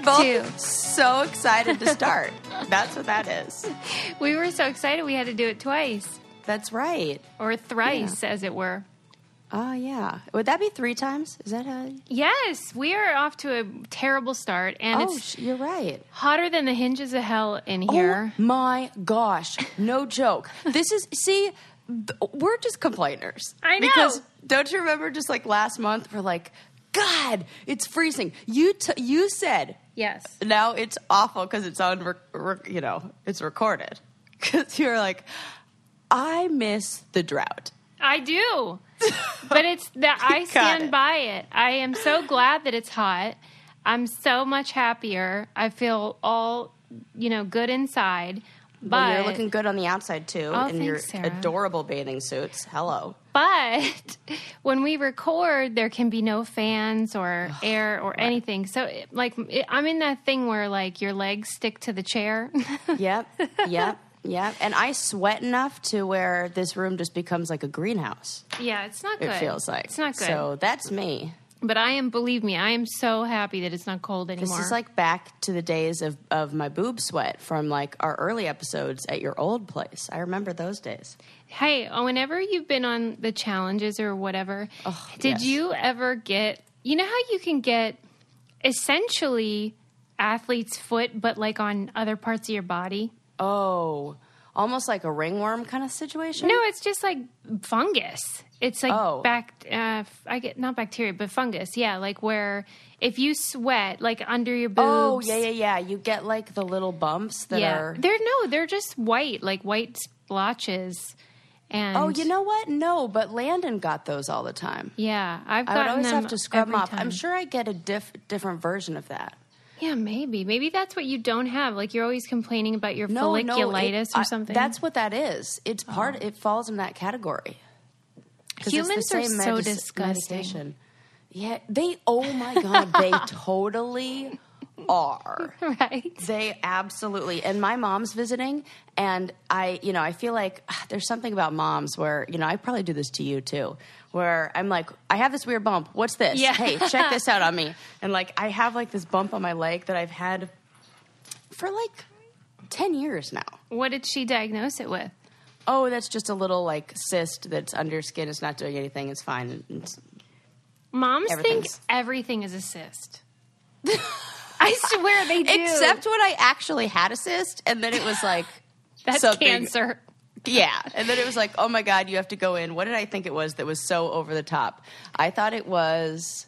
is We're a take both two. so excited to start. That's what that is. We were so excited we had to do it twice That's right. or thrice, as it were. Oh yeah. Would that be three times? Is that how? Yes, we are off to a terrible start, and oh, it's you're right. hotter than the hinges of hell in oh here. Oh my gosh! No joke. This is see. We're just complainers. I know. Because don't you remember just like last month? We're like, God, it's freezing. You t- you said Yes. now it's awful because it's on. Rec- rec- you know, it's recorded. Because you're like, I miss the drought. I do. but it's that I stand it. by it. I am so glad that it's hot. I'm so much happier. I feel all, you know, good inside. But Well, you're looking good on the outside too, Oh, in your Sarah. adorable bathing suits. Hello. but when we record, there can be no fans or air or anything. So, it, like, it, I'm in that thing where like your legs stick to the chair. Yep, yep, yep. And I sweat enough to where this room just becomes like a greenhouse. yeah, it's not good. It feels like it's not good. So that's me. But I am, believe me, I am so happy that it's not cold anymore. This is like back to the days of, of my boob sweat from like our early episodes at your old place. I remember those days. Hey, whenever you've been on the challenges or whatever, did yes. you ever get, you know how you can get essentially athlete's foot, but like on other parts of your body? Oh, almost like a ringworm kind of situation. No, it's just like fungus. It's like Oh. back, uh, I get not bacteria, but fungus. Yeah, like where if you sweat, like under your boobs. Oh yeah, yeah, yeah. You get like the little bumps that yeah. are. They're no, they're just white, like white splotches. And Oh, you know what? No, but Landon got those all the time. yeah, I've I would always them have to scrub them off. I'm sure I get a diff- different version of that. Yeah, maybe. Maybe that's what you don't have. Like you're always complaining about your No, no, folliculitis it- or I- something. that's what that is. It's part. It falls in that category. 'Cause it's the Humans are so disgusting. medication. Yeah, they. Oh my god, they totally are. right. They absolutely. And my mom's visiting, and I, you know, I feel like ah, there's something about moms where, you know, I probably do this to you too, where I'm like, I have this weird bump. What's this? Yeah. Hey, check this out on me. And like, I have like this bump on my leg that I've had for like 10 years now. What did she diagnose it with? Oh, that's just a little like cyst that's under skin. It's not doing anything. It's fine. It's, Moms think everything is a cyst. I swear they do. except when I actually had a cyst, and then it was like, that's something- cancer. Yeah. And then it was like, oh my God, you have to go in. What did I think it was that was so over the top? I thought it was,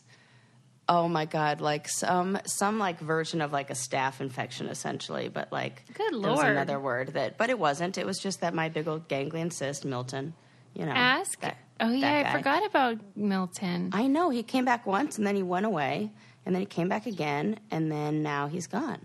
oh my God, like some some like version of like a staph infection essentially, but like Good there was Lord. another word that but it wasn't. It was just that my big old ganglion cyst, Milton, you know. Ask. that- oh that yeah, I forgot about Milton. I know. He came back once and then he went away and then he came back again and then now he's gone.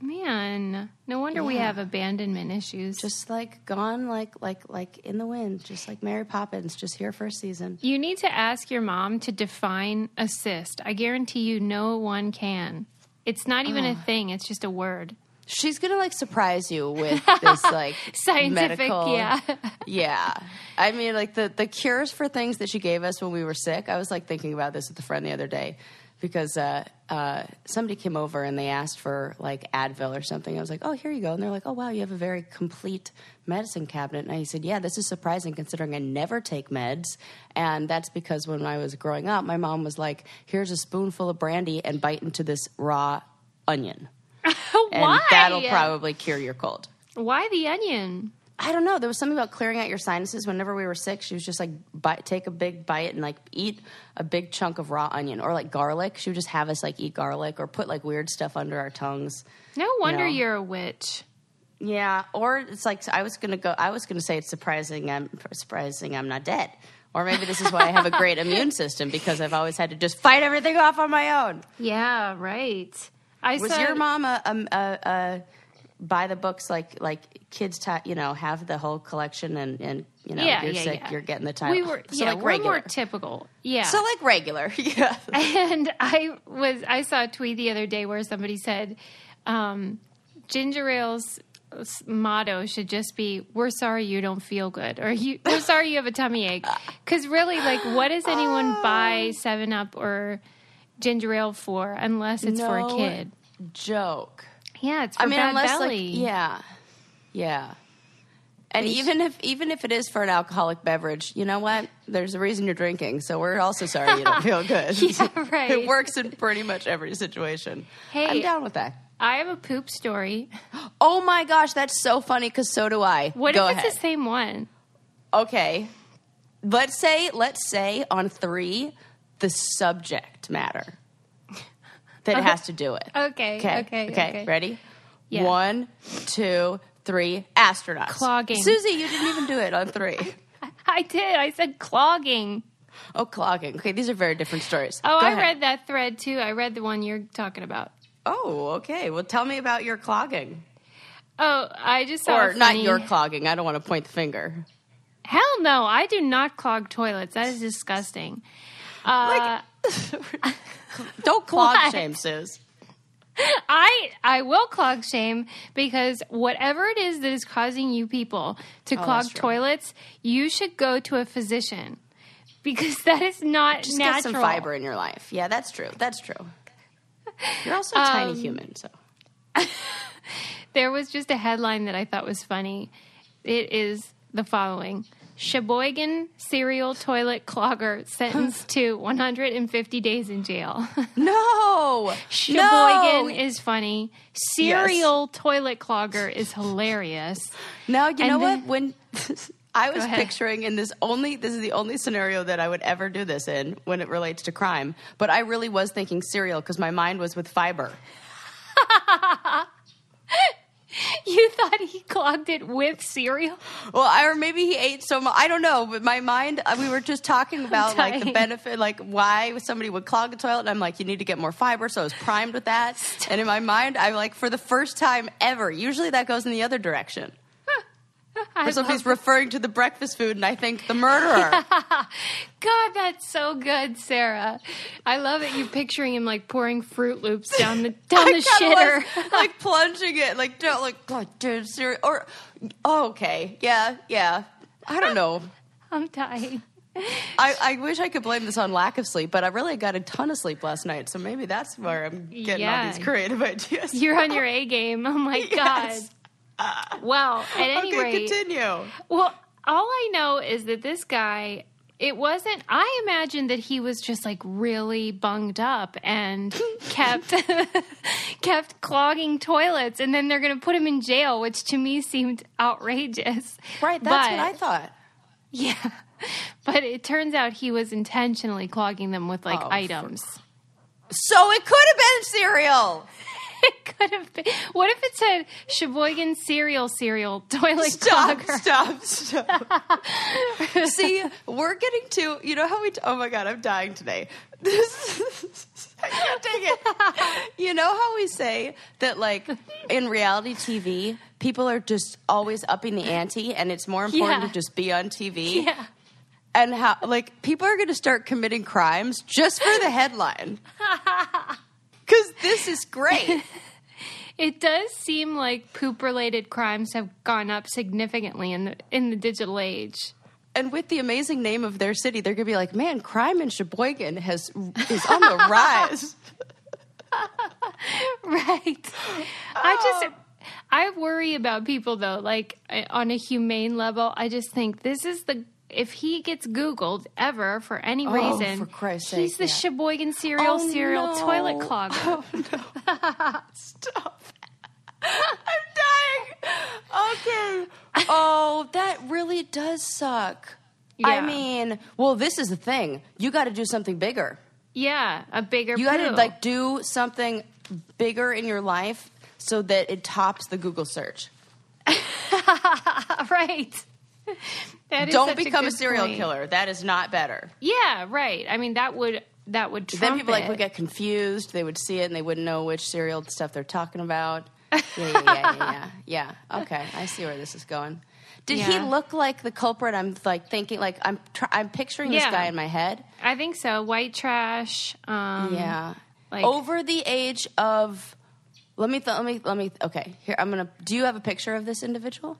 Man, no wonder we have abandonment issues. Just like gone like like like in the wind, just like Mary Poppins, just here for a season. you need to ask your mom to define assist. I guarantee you, no one can. It's not even a ah. thing. It's just a word. She's gonna like surprise you with this like Scientific, medical- yeah. yeah. I mean, like the the cures for things that she gave us when we were sick. I was like thinking about this with a friend the other day because uh, uh, somebody came over and they asked for like Advil or something. I was like, oh, here you go, and they're like, oh wow, you have a very complete medicine cabinet. And I said, yeah, this is surprising considering I never take meds, and that's because when I was growing up, my mom was like, here's a spoonful of brandy and bite into this raw onion. And that'll probably cure your cold. Why the onion? I don't know. There was something about clearing out your sinuses. Whenever we were sick, she was just like, bite, take a big bite and like eat a big chunk of raw onion or like garlic. She would just have us like eat garlic or put like weird stuff under our tongues. No wonder know. you're a witch. Yeah. Or it's like I was gonna go. I was gonna say it's surprising. I'm surprising. I'm not dead. Or maybe this is why I have a great immune system because I've always had to just fight everything off on my own. Yeah, right. I Was saw, your mom a, a, a, a buy the books like like kids ta- you know have the whole collection and and you know Yeah, you're yeah, sick yeah. you're getting the time We were so yeah, like we're more typical. Yeah. so like regular yeah and I was I saw a tweet the other day where somebody said um, ginger ale's motto should just be "We're sorry you don't feel good" or "You we're sorry you have a tummy ache." Because really, like, what does anyone buy Seven Up or ginger ale for unless it's for a kid. Joke. Yeah, it's for I mean, bad unless belly. like yeah, yeah. And sh- even if even if it is for an alcoholic beverage, you know what? There's a reason you're drinking, so we're also sorry you don't feel good. Yeah, right. it works in pretty much every situation. Hey. I'm down with that. I have a poop story. Oh my gosh, that's so funny because so do I. What Go if ahead. it's the same one? okay, let's say let's say on three, the subject matter that has to do it. Okay, Okay. okay, Okay. okay. Ready? Yeah. One, two, three. Astronauts. Clogging. Susie, you didn't even do it on three. I did. I said clogging. Oh, clogging. Okay, these are very different stories. Oh, Go I ahead. read that thread too. I read the one you're talking about. Oh, okay. Well, tell me about your clogging, Oh, I just saw or not your clogging. I don't want to point the finger. Hell no, I do not clog toilets. That is disgusting. Uh, Don't clog What? shame, Suze. I I will clog shame because whatever it is that is causing you people to Oh, clog toilets, you should go to a physician because that is not Just natural. get some fiber in your life. Yeah, that's true. That's true. You're also a Um, tiny human, so There was just a headline that I thought was funny. It is the following. Sheboygan serial toilet clogger sentenced to 150 days in jail. no. Sheboygan no. is funny. Serial toilet clogger is hilarious. Now you And know what? When I was picturing in this only this is the only scenario that I would ever do this in when it relates to crime. But I really was thinking cereal because my mind was with fiber. You thought he clogged it with cereal? Well, I, or maybe he ate so much. I don't know, but my mind. uh, We were just talking about like the benefit, like why somebody would clog a toilet. And I'm like, you need to get more fiber. So I was primed with that. And in my mind, I'm like, for the first time ever. Usually that goes in the other direction. I Or somebody's love- referring to the breakfast food, and I think the murderer. God, that's so good, Sarah. I love it. You picturing him like pouring Froot Loops down the down the shitter. was, like plunging it, like don't like God, dude, serious. Or oh, okay, yeah, yeah. I don't know. I'm dying. I, I wish I could blame this on lack of sleep, but I really got a ton of sleep last night, so maybe that's where I'm getting all these creative ideas. You're on your A game. Oh my Yes. God. Well, at any okay, rate, continue. well, all I know is that this guy. It wasn't. I imagined that he was just like really bunged up and kept kept clogging toilets, and then they're going to put him in jail, which to me seemed outrageous. Right, that's But- what I thought. Yeah. But it turns out he was intentionally clogging them with like Oh, items. So it could have been cereal. it could have been. What if it said Sheboygan cereal cereal toilet Stop, clogger? stop, stop. See, we're getting to, you know how we, t- oh my God, I'm dying today. This, I can't take it. You know how we say that, like, in reality TV, people are just always upping the ante and it's more important Yeah. to just be on TV? Yeah. And how, like, people are going to start committing crimes just for the headline. Because this is great. It does seem like poop related crimes have gone up significantly in the in the digital age. And with the amazing name of their city, they're going to be like, man, crime in Sheboygan has is on the rise. Right. I just I worry about people though, like uh, on a humane level. I just think this is the if he gets Googled ever for any Oh, reason, for Christ's he's sake, the yeah. Sheboygan oh, cereal Oh, cereal no. toilet clogger. Oh, Stop. I'm dying. Okay. Oh, that really does suck. Yeah. I mean, well, this is the thing. You got to do something bigger. Yeah, a bigger. You got to like do something bigger in your life so that it tops the Google search. right. That is Don't become a, good serial point. killer. That is not better. Yeah, right. I mean, that would that would then people like would get confused. They would see it and they wouldn't know which serial stuff they're talking about. Yeah, yeah, yeah, yeah, yeah. yeah. Okay, I see where this is going. Did he look like the culprit? I'm like thinking, like I'm, tr- I'm picturing this guy in my head. I think so. White trash. Um, Yeah, like- over the age of. Let me, th- let me, let me. Okay, here I'm gonna. Do you have a picture of this individual?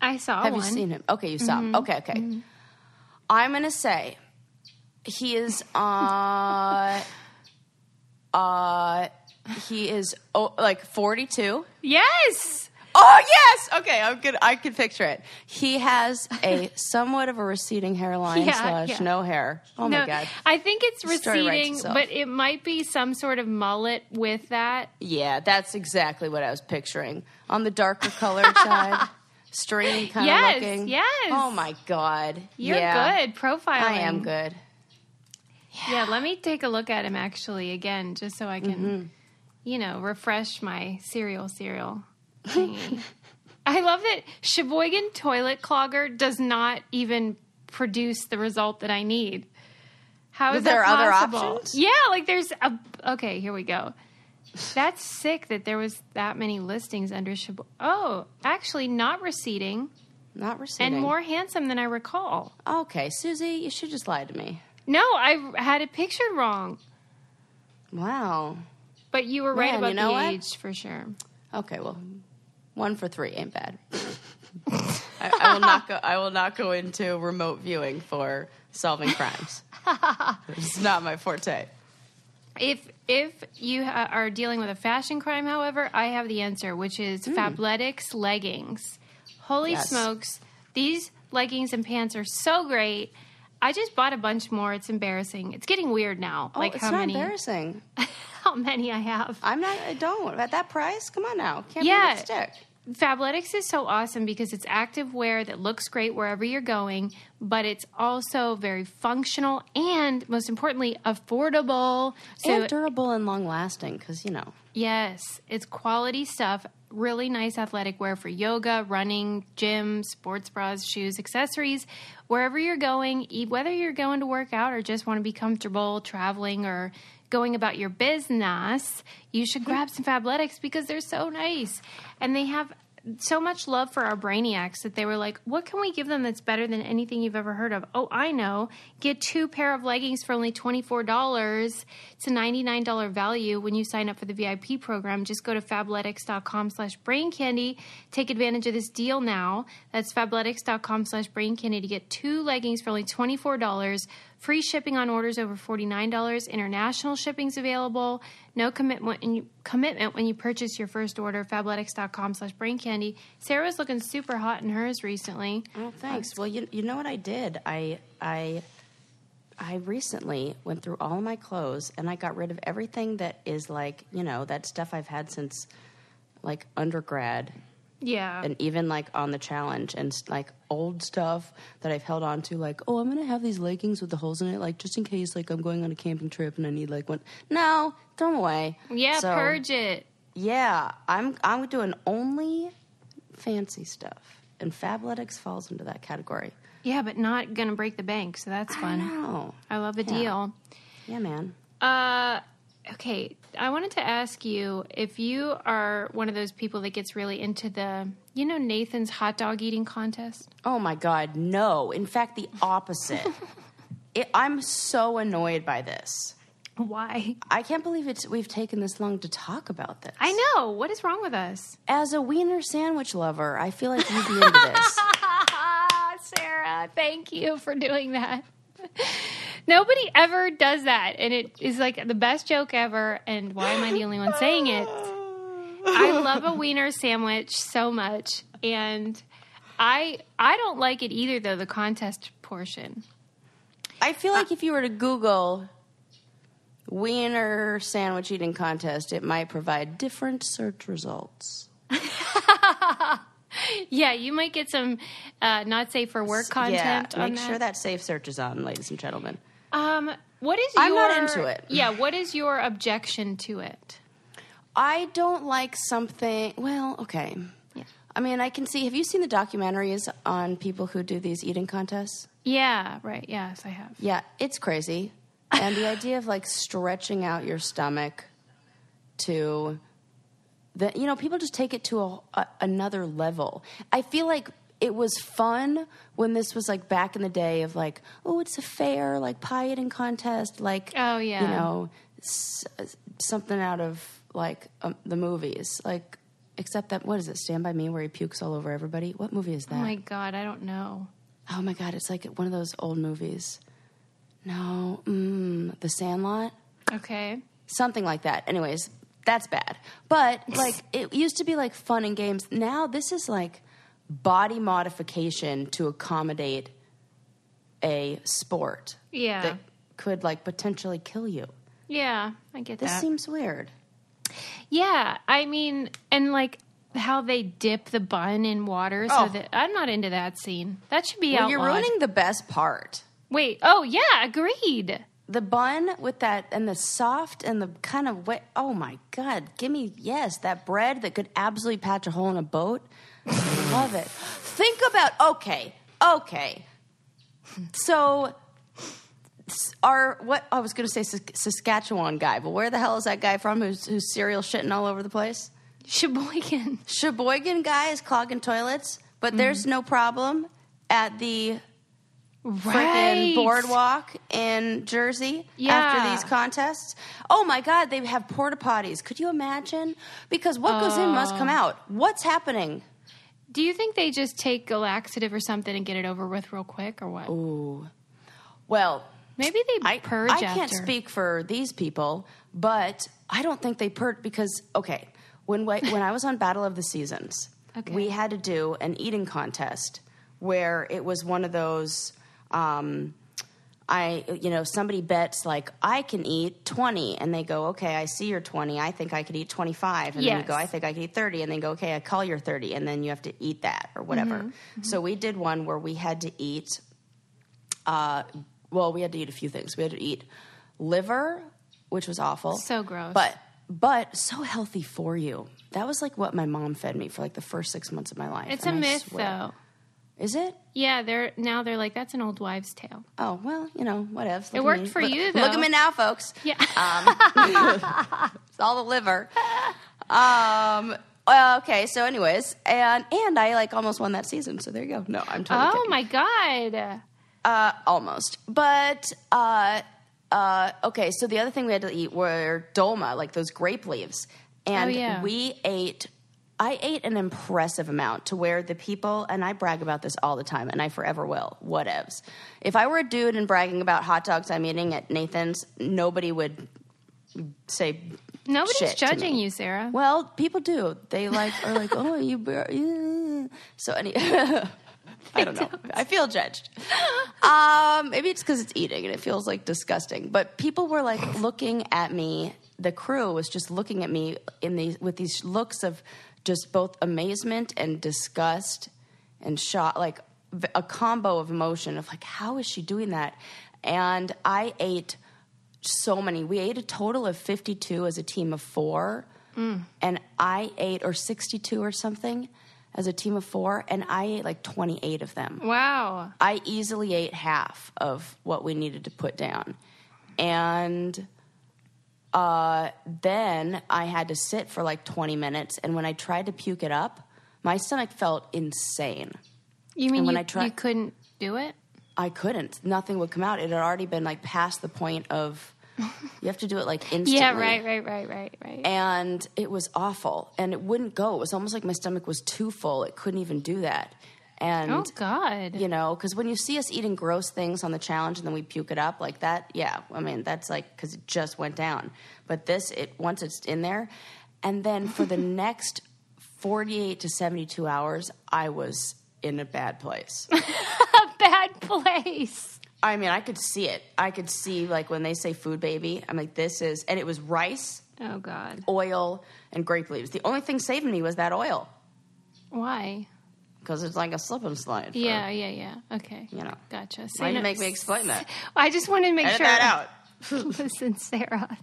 I saw Have one. Mm-hmm. you seen him? Okay, you saw him. Okay, okay. I'm gonna say he is uh Uh, he is oh, like 42. Yes. Oh yes. Okay, I'm good. I can picture it. He has a somewhat of a receding hairline Yeah, slash yeah. no hair. Oh no, my god. I think it's The story writes receding, but it might be some sort of mullet with that. Yeah, that's exactly what I was picturing. On the darker colored side, stringy kind Yes, of looking. yes. Oh my god. You're yeah, good profiling. I am good. Yeah, let me take a look at him actually again, just so I can, Mm-hmm. you know, refresh my cereal cereal. I love that Sheboygan toilet clogger does not even produce the result that I need. How is there that other options? Yeah, like there's a. Okay, here we go. That's sick that there was that many listings under Sheboygan. Oh, actually, not receding Not receding. and more handsome than I recall. Okay, Susie, you should just lie to me. No, I had it pictured wrong. Wow. But you were right Man, about you know the what? age for sure. Okay, well, one for three ain't bad. I, I will not go. I will not go into remote viewing for solving crimes. it's not my forte. If if you ha- are dealing with a fashion crime, however, I have the answer, which is hmm. Fabletics leggings. Holy. Yes. smokes, these leggings and pants are so great. I just bought a bunch more. It's embarrassing. It's getting weird now. Oh, like it's how not many embarrassing. how many I have. I'm not. I don't at that price. Come on now. Can't yeah. stick. Fabletics is so awesome because it's active wear that looks great wherever you're going, but it's also very functional and most importantly affordable. So and durable and long lasting because you know. Yes, it's quality stuff. Really nice athletic wear for yoga, running, gym, sports bras, shoes, accessories. Wherever you're going, whether you're going to work out or just want to be comfortable traveling or going about your business, you should grab some Fabletics because they're so nice. And they have so much love for our brainiacs that they were like, what can we give them that's better than anything you've ever heard of? Oh, I know. Get two pair of leggings for only $24. It's a $99 value when you sign up for the VIP program. Just go to fabletics.com slash brain candy. Take advantage of this deal now. That's fabletics.com slash brain candy to get two leggings for only $24. Free shipping on orders over $49. International shipping's available. No commitment when you, commitment when you purchase your first order. Fabletics.com slash brain candy. Sarah was looking super hot in hers recently. Oh, thanks. Well, you you know what I did? I I I recently went through all my clothes and I got rid of everything that is like you know that stuff I've had since like undergrad Yeah. and even like on the challenge and like old stuff that I've held on to like oh I'm gonna have these leggings with the holes in it like just in case like I'm going on a camping trip and I need like one no throw them away yeah, So, purge it. yeah I'm I'm doing only fancy stuff and Fabletics falls into that category Yeah, but not gonna break the bank, so that's fun. I know I love a Yeah. deal. yeah man Uh, okay. I wanted to ask you if you are one of those people that gets really into the, you know, Nathan's hot dog eating contest. oh my god no in fact the opposite it, I'm so annoyed by this Why? I can't believe it's we've taken this long to talk about this I know. What is wrong with us? As a wiener sandwich lover, I feel like you'd be into this. Sarah, thank you for doing that. Nobody ever does that, and it is like the best joke ever. And why am I the only one saying it? I love a wiener sandwich so much, and I I don't like it either. Though the contest portion, I feel like if you were to Google wiener sandwich eating contest, it might provide different search results. yeah, you might get some uh, not safe for work content. yeah, make that. sure that safe search is on, ladies and gentlemen. Um, what is I'm your, not into it. Yeah, what is your objection to it? I don't like something. Well, okay. Yeah. I mean, I can see. Have you seen the documentaries on people who do these eating contests? Yeah, right. Yes, I have. Yeah, it's crazy. And the idea of like stretching out your stomach to the you know, people just take it to a, a, another level. I feel like it was fun when this was like back in the day of like, oh, it's a fair like pie eating contest, like Oh, yeah. you know, s- something out of like um, the movies, like. Except that, what is it? Stand by Me, where he pukes all over everybody. What movie is that? Oh my god, I don't know. Oh my god, it's like one of those old movies. No, mm, The Sandlot. Okay. something like that. Anyways, that's bad. But like it used to be like fun and games. Now this is like body modification to accommodate a sport Yeah. that could like potentially kill you. yeah, I get This that. seems weird. yeah, I mean, and like how they dip the bun in water so Oh. that I'm not into that scene. That should be Well, outlawed. you're ruining the best part. Wait. Oh, yeah, agreed. The bun with that and the soft and the kind of wet. Oh my God. Give me, yes, that bread that could absolutely patch a hole in a boat. Love it. Think about, okay, okay. So, our, what, I was going to say Saskatchewan guy, but where the hell is that guy from who's, who's cereal shitting all over the place? Sheboygan. Sheboygan guy is clogging toilets, but there's mm. no problem at the freaking boardwalk in Jersey Yeah. after these contests. Oh my God, they have porta potties. Could you imagine? Because what goes in must come oh. out. What's happening? Do you think they just take a laxative or something and get it over with real quick, or what? Ooh, well, Maybe they I, purge I can't speak for these people, but I don't think they purge because okay, when we, when I was on Battle of the Seasons, Okay. we had to do an eating contest where it was one of those. Um, I, you know, somebody bets like I can eat twenty, and they go, okay, I see your twenty. I think I could eat twenty five, and then you go, I think I could eat thirty, and then go, okay, I call your thirty, and then you have to eat that or whatever. Mm-hmm. So we did one where we had to eat uh, well, we had to eat a few things. We had to eat liver, which was awful. So gross. But but so healthy for you. That was like what my mom fed me for like the first six months of my life. It's a and I myth, swear- though. Is it? Yeah, they're now they're like that's an old wives' tale. Oh well, you know, whatever. It worked for you, though. Look at me now, folks. Yeah. It's all the liver. Um. Well, okay. So, anyways, and and I like almost won that season. So there you go. No, I'm totally oh kidding. my god. Uh, almost. But uh, uh, okay, so the other thing we had to eat were dolma, like those grape leaves, and Oh, yeah. we ate. I ate an impressive amount to where the people, and I brag about this all the time, and I forever will. Whatevs. If I were a dude and bragging about hot dogs I'm eating at Nathan's, nobody would say Nobody's shit judging you, Sarah. well, people do. They like are like, oh, you. br- yeah." So any, I don't know. I feel judged. Um, maybe it's because it's eating and it feels like disgusting. But people were like looking at me. The crew was just looking at me in these with these looks of just both amazement and disgust and shock, like a combo of emotion of like, how is she doing that? And I ate so many. We ate a total of 52 as a team of four. Mm. And I ate, or 62 or something, as a team of four. And I ate like 28 of them. wow. I easily ate half of what we needed to put down. And uh, then I had to sit for like 20 minutes. And when I tried to puke it up, my stomach felt insane. You mean when you, I try- you couldn't do it? I couldn't. Nothing would come out. It had already been like past the point of you have to do it like instantly. Yeah, right, right, right, right, right. And it was awful. And it wouldn't go. It was almost like my stomach was too full. It couldn't even do that. And oh God. you know, because when you see us eating gross things on the challenge and then we puke it up like that, yeah, I mean that's like because it just went down. But this, it once it's in there, and then for the next forty-eight to seventy-two hours, I was in a bad place. a bad place. I mean, I could see it. I could see like when they say food baby, I'm like, this is, and it was rice, Oh God. oil, and grape leaves. The only thing saving me was that oil Why? Because it's like a slip and slide. for- Yeah, yeah, yeah. Okay. You know. Gotcha. Why you make me explain that? I just wanted to make Edit sure. that out. Listen, Sarah.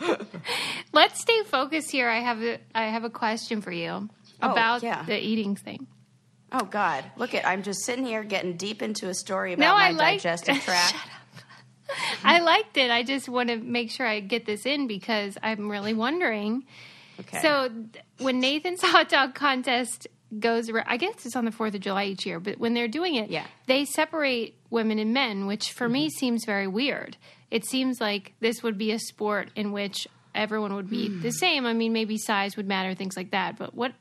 Let's stay focused here. I have a, I have a question for you Oh, about yeah. the eating thing. Oh God! Look at I'm just sitting here getting deep into a story about No, my I like- digestive tract. Shut I liked it. I just want to make sure I get this in because I'm really wondering. Okay. So when Nathan's hot dog contest goes around, I guess it's on the 4th of July each year, but when they're doing it, Yeah. they separate women and men, which for me Mm-hmm. seems very weird. It seems like this would be a sport in which everyone would be Hmm. the same. I mean, maybe size would matter, things like that, but what,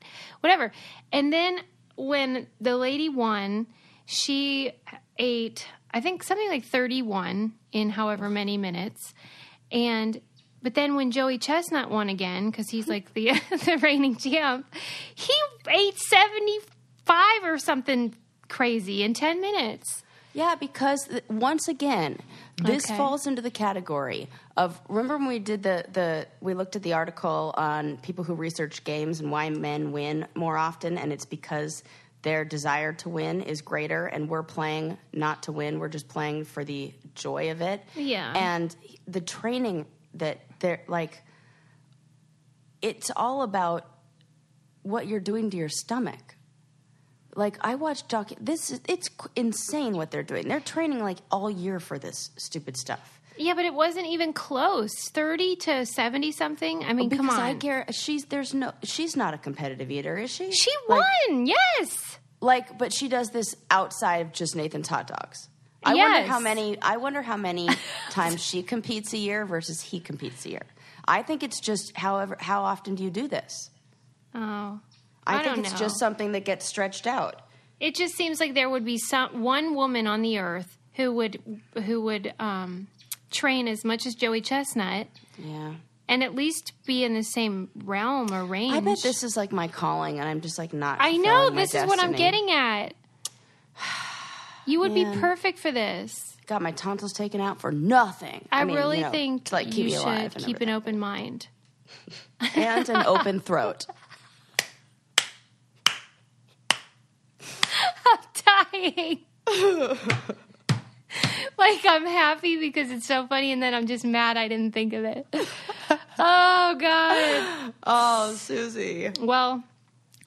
whatever. And then when the lady won, she ate, I think, something like 31 in however many minutes. And But then when Joey Chestnut won again, because he's like the the reigning champ, he ate seventy five or something crazy in ten minutes. Yeah, because th- once again, this Okay. falls into the category of remember when we did the the we looked at the article on people who research games and why men win more often, and it's because their desire to win is greater, and we're playing not to win. We're just playing for the joy of it. Yeah. and the training that they're like, it's all about what you're doing to your stomach like I watched doc. This is it's insane what they're doing. They're training like all year for this stupid stuff. Yeah, but it wasn't even close. Thirty to seventy something. I mean, Because come on. I care. She's there's no. She's not a competitive eater, is she? she like, won. yes. Like, but she does this outside of just Nathan's hot dogs. I Yes. wonder how many. I wonder how many times she competes a year versus he competes a year. I think it's just however how often do you do this? Oh, I, I think it's know. just something that gets stretched out. it just seems like there would be some one woman on the earth who would who would um, train as much as Joey Chestnut Yeah. and at least be in the same realm or range. I bet this is like my calling, and I'm just like not. I know this is what I'm getting at. You would Man. be perfect for this. got my tonsils taken out for nothing. I, mean, really you know, think like keep you should keep an open mind. and an open throat. I'm dying. like I'm happy because it's so funny, and then I'm just mad I didn't think of it. Oh God. Oh, Susie, Well,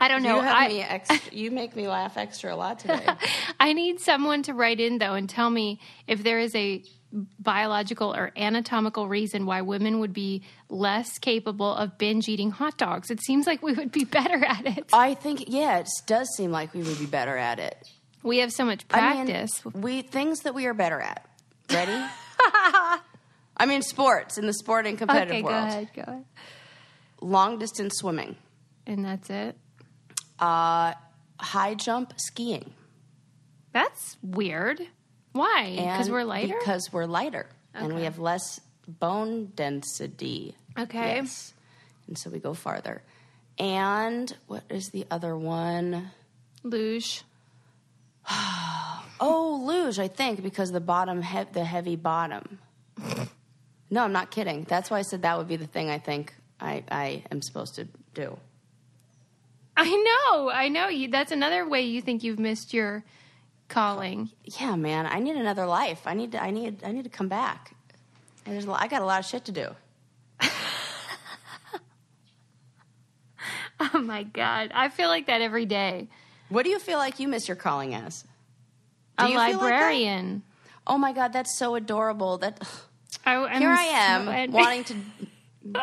I don't know. you have I me extra, You make me laugh extra a lot today. I need someone to write in though and tell me if there is a biological or anatomical reason why women would be less capable of binge eating hot dogs. It seems like we would be better at it. I think yeah, it does seem like we would be better at it. We have so much I mean, practice. we things that we are better at. Ready? I mean, sports in the sporting competitive okay, go world. ahead, go ahead. Long distance swimming, And that's it. Uh, high jump skiing. That's weird. Why? Because we're lighter. Because we're lighter and we have less bone density. Okay. Yes. And so we go farther. And what is the other one? Luge. Oh, luge, I think, because the bottom, he- the heavy bottom. No, I'm not kidding. That's why I said that would be the thing I think I, I am supposed to do. I know, I know. You. That's another way you think you've missed your calling. Yeah, man, I need another life. I need to, I need, I need to come back. And there's, a lot- I got a lot of shit to do. Oh my god, I feel like that every day. What do you feel like you miss your calling as? Do A you feel like librarian. Oh my god, that's so adorable. That I, here I am envy- wanting to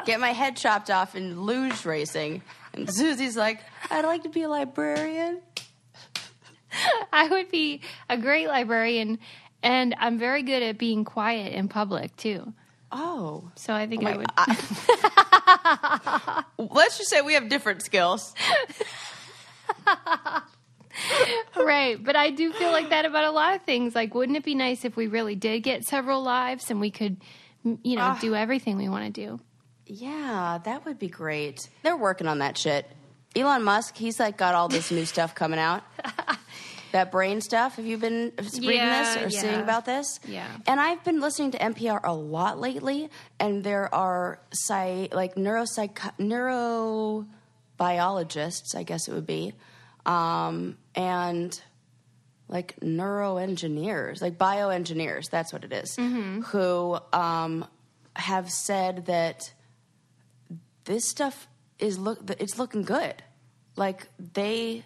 get my head chopped off in luge racing, and Susie's like, "I'd like to be a librarian." I would be a great librarian, and I'm very good at being quiet in public too. Oh, So I think I would. let's just say we have different skills. right, but I do feel like that about a lot of things. Like, wouldn't it be nice if we really did get several lives and we could, you know, Ah. do everything we want to do? Yeah, that would be great. They're working on that shit. Elon Musk, he's like got all this new stuff coming out. that brain stuff. Have you been reading Yeah, this or yeah. seeing about this? Yeah. And I've been listening to NPR a lot lately, and there are like neuropsych neurobiologists, I guess it would be, um, and like neuroengineers, like bioengineers. That's what it is, Who um, have said that this stuff is look it's looking good. Like they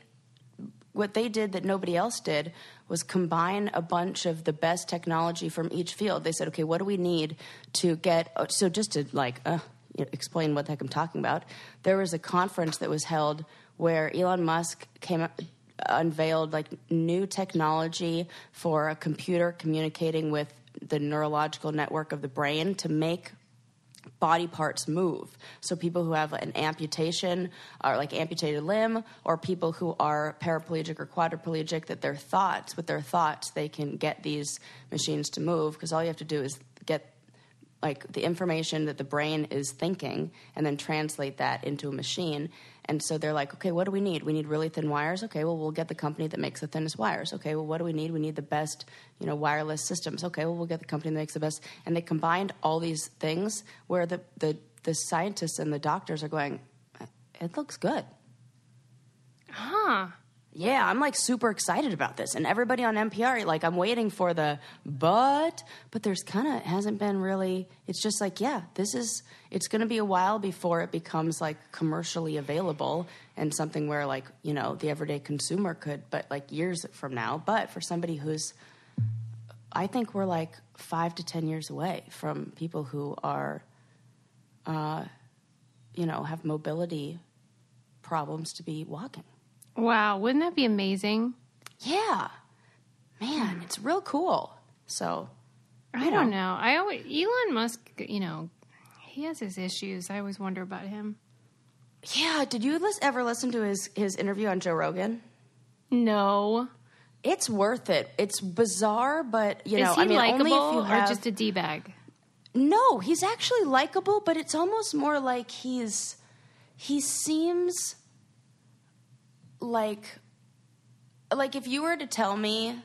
what they did that nobody else did was combine a bunch of the best technology from each field. They said, okay, what do we need to get? oh, So just to like uh, explain what the heck I'm talking about, there was a conference that was held where Elon Musk came unveiled like new technology for a computer communicating with the neurological network of the brain to make body parts move. So people who have an amputation or like amputated limb or people who are paraplegic or quadriplegic that their thoughts with their thoughts they can get these machines to move because all you have to do is get like the information that the brain is thinking and then translate that into a machine. And so they're like, okay, what do we need? We need really thin wires. Okay, well, we'll get the company that makes the thinnest wires. Okay, well, what do we need? We need the best, you know, wireless systems. Okay, well, we'll get the company that makes the best. And they combined all these things where the, the, the scientists and the doctors are going, it looks good. Huh. Yeah, I'm like super excited about this. And everybody on NPR, like, I'm waiting for the but, but there's kind of hasn't been really, it's just like, yeah, this is, it's going to be a while before it becomes like commercially available and something where like, you know, the everyday consumer could, but like years from now. But for somebody who's, I think we're like five to 10 years away from people who are, uh, you know, have mobility problems to be walking. Wow, wouldn't that be amazing? Yeah. Man, it's real cool. So, I don't know. I always Elon Musk, you know, he has his issues. I always wonder about him. yeah, did you lis- ever listen to his his interview on Joe Rogan? No. It's worth it. It's bizarre, but you know, Is he I mean, only if likable you or have just a d bag? No, he's actually likable, but it's almost more like he's he seems like like if you were to tell me,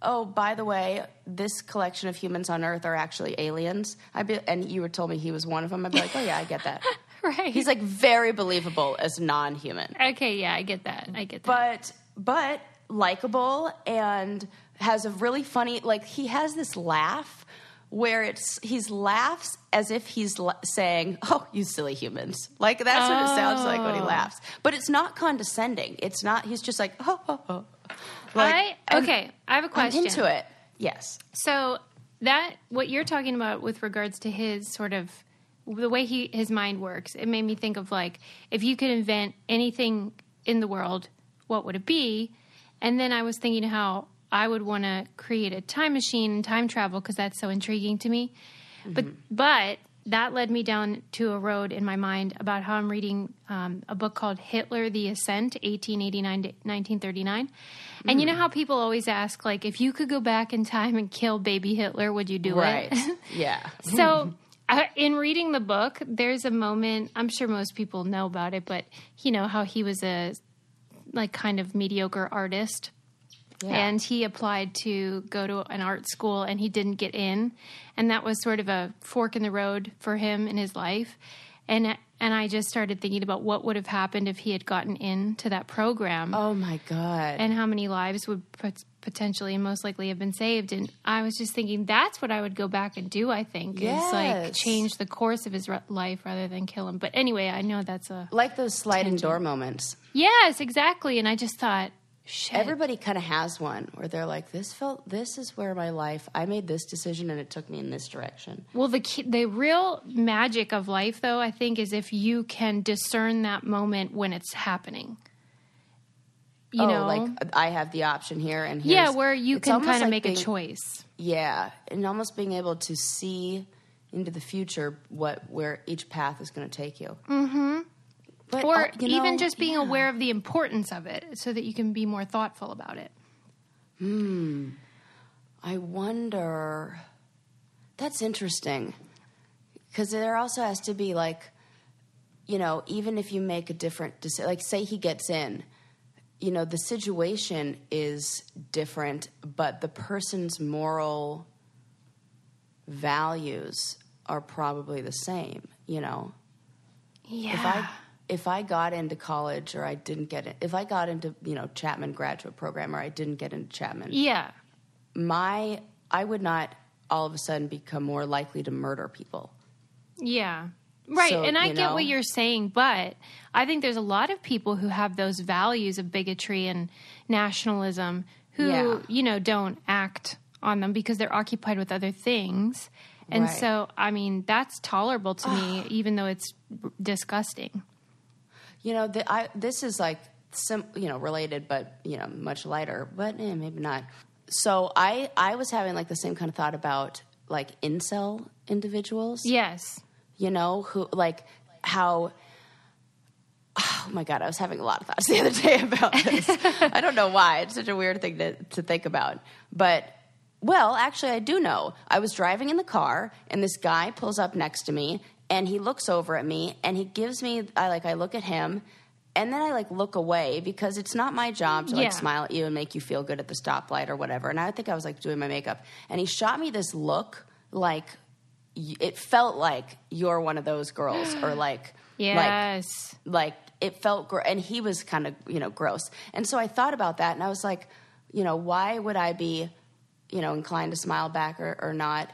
"Oh, by the way, this collection of humans on earth are actually aliens." I'd be and you were told me he was one of them. I'd be like, "Oh yeah, I get that." Right. He's like very believable as non-human. okay, yeah, I get that. I get that. But but likable and has a really funny like he has this laugh where it's he's laughs as if he's saying, "Oh, you silly humans." Like that's what it sounds like when he Oh. laughs. But it's not condescending. It's not he's just like, "Oh, oh, oh." Like, I okay, I have a I'm question. into it. Yes. So that what you're talking about with regards to his sort of the way he his mind works, it made me think of like if you could invent anything in the world, what would it be? And then I was thinking how I would want to create a time machine and time travel because that's so intriguing to me. But but that led me down to a road in my mind about how I'm reading um, a book called Hitler: The Ascent, 1889 to 1939. And you know how people always ask, like, if you could go back in time and kill baby Hitler, would you do Right. it? yeah. so, uh, in reading the book, there's a moment. I'm sure most people know about it, but you know how he was a like kind of mediocre artist Yeah. and he applied to go to an art school and he didn't get in. And that was sort of a fork in the road for him in his life. And and I just started thinking about what would have happened if he had gotten into that program. Oh my god. and how many lives would pot- potentially and most likely have been saved. And I was just thinking that's what I would go back and do I think is like change the course of his life rather than kill him. But anyway I know that's a like those sliding door moments. yes exactly. And I just thought shit Everybody kind of has one where they're like, "This felt. This is where my life. I made this decision, and it took me in this direction." Well, the key, the real magic of life, though, I think, is if you can discern that moment when it's happening. You oh, know, like I have the option here, and yeah, where you can kind of like make a choice. Yeah, and almost being able to see into the future what where each path is going to take you. Mm-hmm. But Or uh, you even know, just being yeah. aware of the importance of it so that you can be more thoughtful about it. Hmm. I wonder. That's interesting. Because there also has to be, like, you know, even if you make a different decision, like, say he gets in, you know, the situation is different, but the person's moral values are probably the same, you know? Yeah. if I if I got into college or I didn't get it, if I got into you know Chapman graduate program or I didn't get into Chapman, yeah. my I would not all of a sudden become more likely to murder people. Yeah. Right. So, and I get know- what you're saying, but I think there's a lot of people who have those values of bigotry and nationalism who, Yeah. you know, don't act on them because they're occupied with other things. And Right. so, I mean, that's tolerable to me, even though it's disgusting. You know, the, I, this is like sim, you know related, but you know much lighter, but eh, maybe not. So I I was having like the same kind of thought about like incel individuals. Yes. you know who like how oh my god i was having a lot of thoughts the other day about this i don't know why it's such a weird thing to, to think about but Well, actually, I do know. I was driving in the car, and this guy pulls up next to me, and he looks over at me, and he gives me. I like. I look at him, and then I like look away because it's not my job to like Yeah. smile at you and make you feel good at the stoplight or whatever. And I think I was like doing my makeup, and he shot me this look like it felt like you're one of those girls, or like like Yes. like it felt gr- and he was kind of you know gross and so i thought about that and i was like you know why would i be you know inclined to smile back or, or not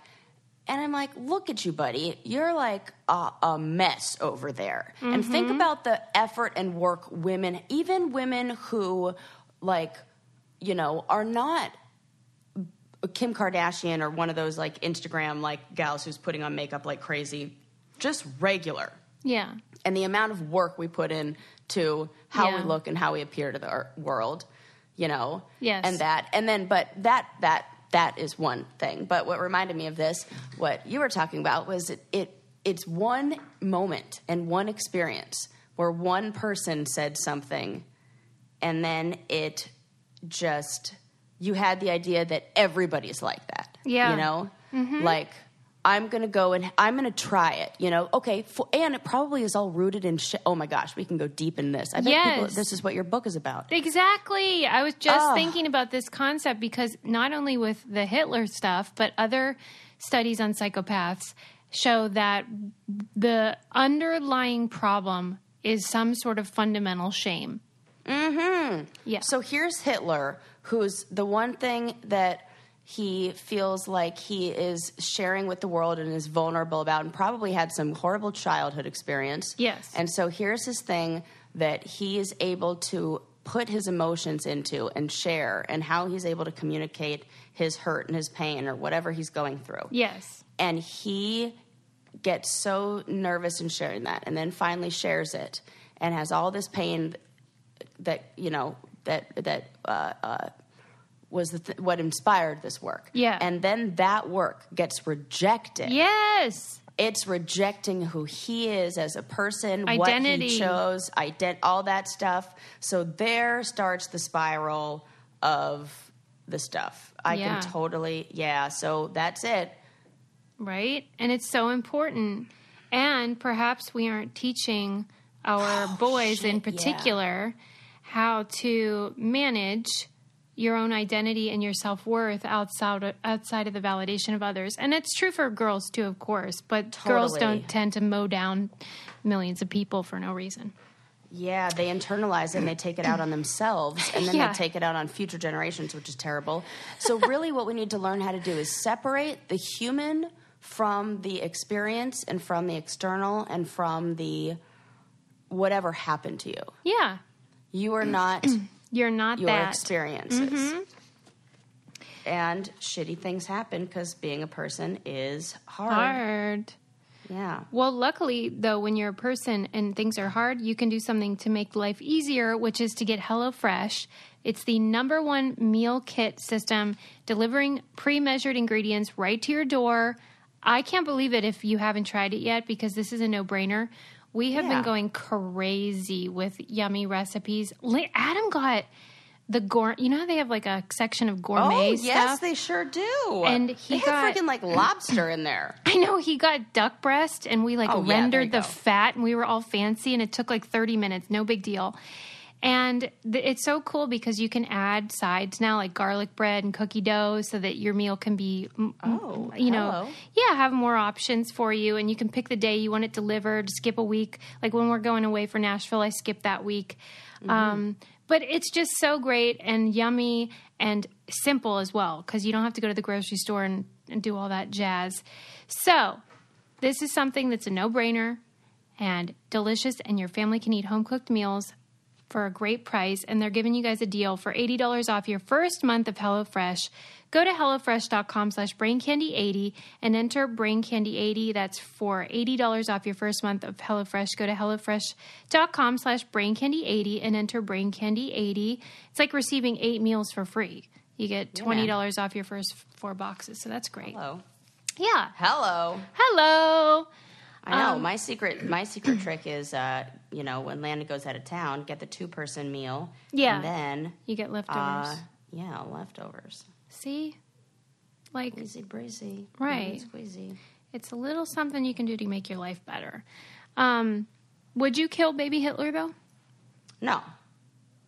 and i'm like look at you buddy you're like a, a mess over there and mm-hmm. think about the effort and work women even women who like you know are not kim kardashian or one of those like instagram like gals who's putting on makeup like crazy just regular Yeah. and the amount of work we put in to how we look and how we appear to the uh, world, you know. Yes. And that, and then, but that that that is one thing. But what reminded me of this, what you were talking about, was it, it it's one moment and one experience where one person said something, and then it just you had the idea that everybody's like that. Yeah. You know, mm-hmm. like. I'm gonna go and I'm gonna try it, you know. Okay, for, and it probably is all rooted in. Sh- oh my gosh, we can go deep in this. I bet people, this is what your book is about. Exactly. I was just Oh. thinking about this concept because not only with the Hitler stuff, but other studies on psychopaths show that the underlying problem is some sort of fundamental shame. Mm-hmm. Yeah. So here's Hitler, who's the one thing that he feels like he is sharing with the world and is vulnerable about, and probably had some horrible childhood experience. Yes. And so here's his thing that he is able to put his emotions into and share, and how he's able to communicate his hurt and his pain or whatever he's going through. yes. and he gets so nervous in sharing that and then finally shares it and has all this pain that you know that that uh, uh, was the th- what inspired this work Yeah. and then that work gets rejected Yes. it's rejecting who he is as a person what Identity. he chose ident- all that stuff so there starts the spiral of the stuff i Yeah. can totally yeah so that's it right? And it's so important. And perhaps we aren't teaching our oh, boys shit, in yeah. particular how to manage your own identity and your self worth outside of, outside of the validation of others. And it's true for girls too, of course. But girls don't tend to mow down millions of people for no reason. Yeah, they internalize it and they take it out on themselves and then Yeah. they take it out on future generations, which is terrible. So, really, what we need to learn how to do is separate the human from the experience and from the external and from the whatever happened to you. Yeah, You are not you're not your that. experiences. Mm-hmm. And shitty things happen because being a person is hard. Hard. Yeah. Well, luckily, though, when you're a person and things are hard, you can do something to make life easier, which is to get HelloFresh. It's the number one meal kit system, delivering pre measured ingredients right to your door. I can't believe it if you haven't tried it yet because this is a no brainer. We have Yeah. been going crazy with yummy recipes. Adam got the gourmet, you know how they have like a section of gourmet Oh, stuff? yes, they sure do. And he they got- freaking like lobster in there. I know he got duck breast and we like Oh, rendered you the go. fat and we were all fancy and it took like 30 minutes, no big deal. And th- it's so cool because you can add sides now like garlic bread and cookie dough so that your meal can be, mm, Oh, you know, hello. yeah, have more options for you. And you can pick the day you want it delivered, skip a week. Like when we're going away for Nashville, I skip that week. Mm-hmm. Um, but it's just so great and yummy and simple as well because you don't have to go to the grocery store and, and do all that jazz. So, this is something that's a no brainer and delicious, and your family can eat home cooked meals for a great price. And they're giving you guys a deal for $80 off your first month of HelloFresh. Go to HelloFresh.com slash BrainCandy80 and enter BrainCandy80. That's for $80 off your first month of HelloFresh. Go to HelloFresh.com slash BrainCandy80 and enter BrainCandy80. It's like receiving eight meals for free. You get $20 off your first four boxes. So that's great. Hello. Yeah. Hello. Hello. I know. Um, my secret my secret trick is uh, you know, when Landon goes out of town, get the two person meal. Yeah. And then You get leftovers. uh yeah, leftovers. See? Like Easy breezy. Right. Squeezy. it's a little something you can do to make your life better. Um, would you kill baby Hitler though? No.